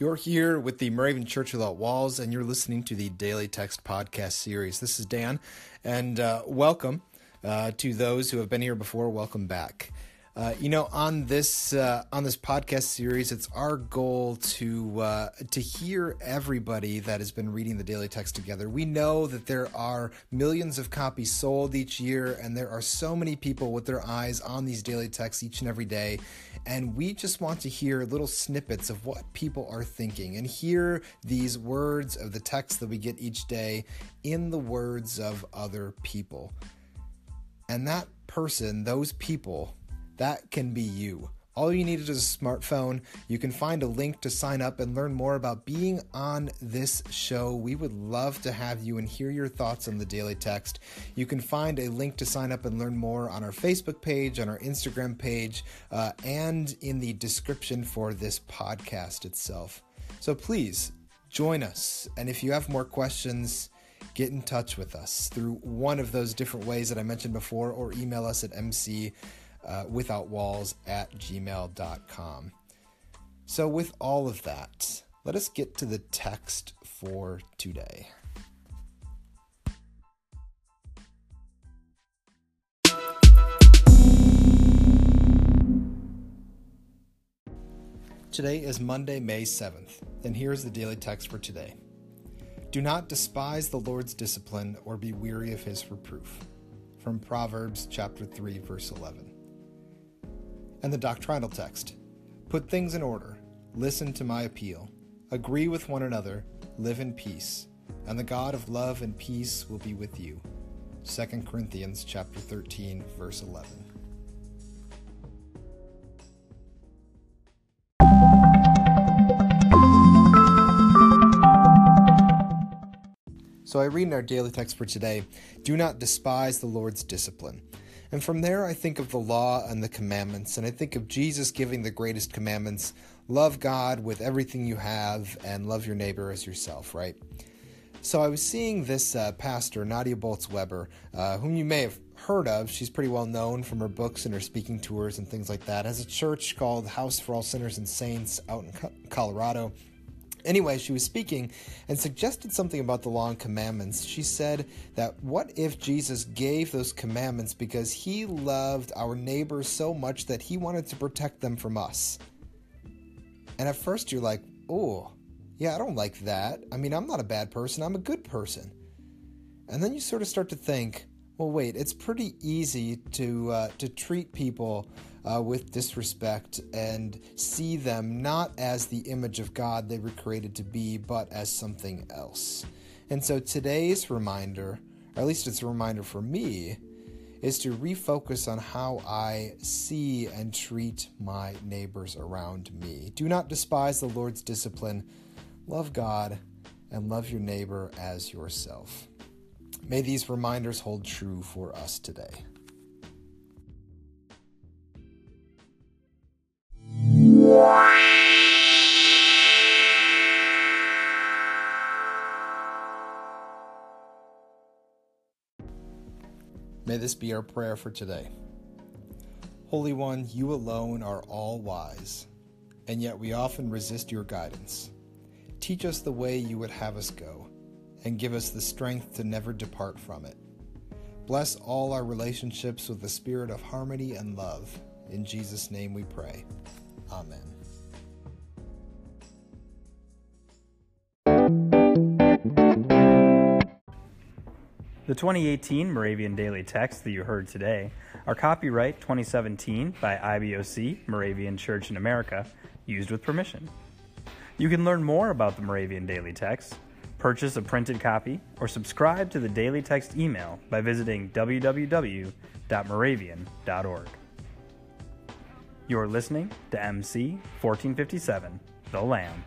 You're here with the Moravian Church Without Walls, and you're listening to the Daily Text Podcast series. This is Dan, and uh, welcome uh, to those who have been here before. Welcome back. Uh, you know, on this uh, on this podcast series, it's our goal to uh, to hear everybody that has been reading the daily text together. We know that there are millions of copies sold each year, and there are so many people with their eyes on these daily texts each and every day. And we just want to hear little snippets of what people are thinking and hear these words of the text that we get each day in the words of other people. And that person, those people, that can be you. All you need is a smartphone. You can find a link to sign up and learn more about being on this show. We would love to have you and hear your thoughts on the daily text. You can find a link to sign up and learn more on our Facebook page, on our Instagram page, uh, and in the description for this podcast itself. So please join us. And if you have more questions, get in touch with us through one of those different ways that I mentioned before or email us at mc uh, withoutwalls at gmail.com. So, with all of that, let us get to the text for today. Today is Monday, May 7th, and here is the daily text for today. Do not despise the Lord's discipline or be weary of his reproof. From Proverbs chapter 3 verse 11 and the doctrinal text. Put things in order, listen to my appeal, agree with one another, live in peace, and the God of love and peace will be with you. 2 Corinthians chapter 13 verse 11. So I read in our daily text for today, do not despise the Lord's discipline. And from there, I think of the law and the commandments, and I think of Jesus giving the greatest commandments love God with everything you have and love your neighbor as yourself, right? So I was seeing this uh, pastor, Nadia Bolz Weber, uh, whom you may have heard of. She's pretty well known from her books and her speaking tours and things like that. Has a church called House for All Sinners and Saints out in Colorado. Anyway, she was speaking and suggested something about the law and commandments. She said that what if Jesus gave those commandments because he loved our neighbors so much that he wanted to protect them from us? And at first you're like, oh, yeah, I don't like that. I mean, I'm not a bad person, I'm a good person. And then you sort of start to think, well, wait, it's pretty easy to uh, to treat people uh, with disrespect and see them not as the image of God they were created to be, but as something else. And so today's reminder, or at least it's a reminder for me, is to refocus on how I see and treat my neighbors around me. Do not despise the Lord's discipline. Love God and love your neighbor as yourself. May these reminders hold true for us today. May this be our prayer for today. Holy One, you alone are all wise, and yet we often resist your guidance. Teach us the way you would have us go, and give us the strength to never depart from it. Bless all our relationships with the spirit of harmony and love. In Jesus' name we pray. Amen. The 2018 Moravian Daily Text that you heard today are copyright 2017 by IBOC, Moravian Church in America, used with permission. You can learn more about the Moravian Daily Text, purchase a printed copy, or subscribe to the Daily Text email by visiting www.moravian.org. You're listening to MC 1457, The Lamb.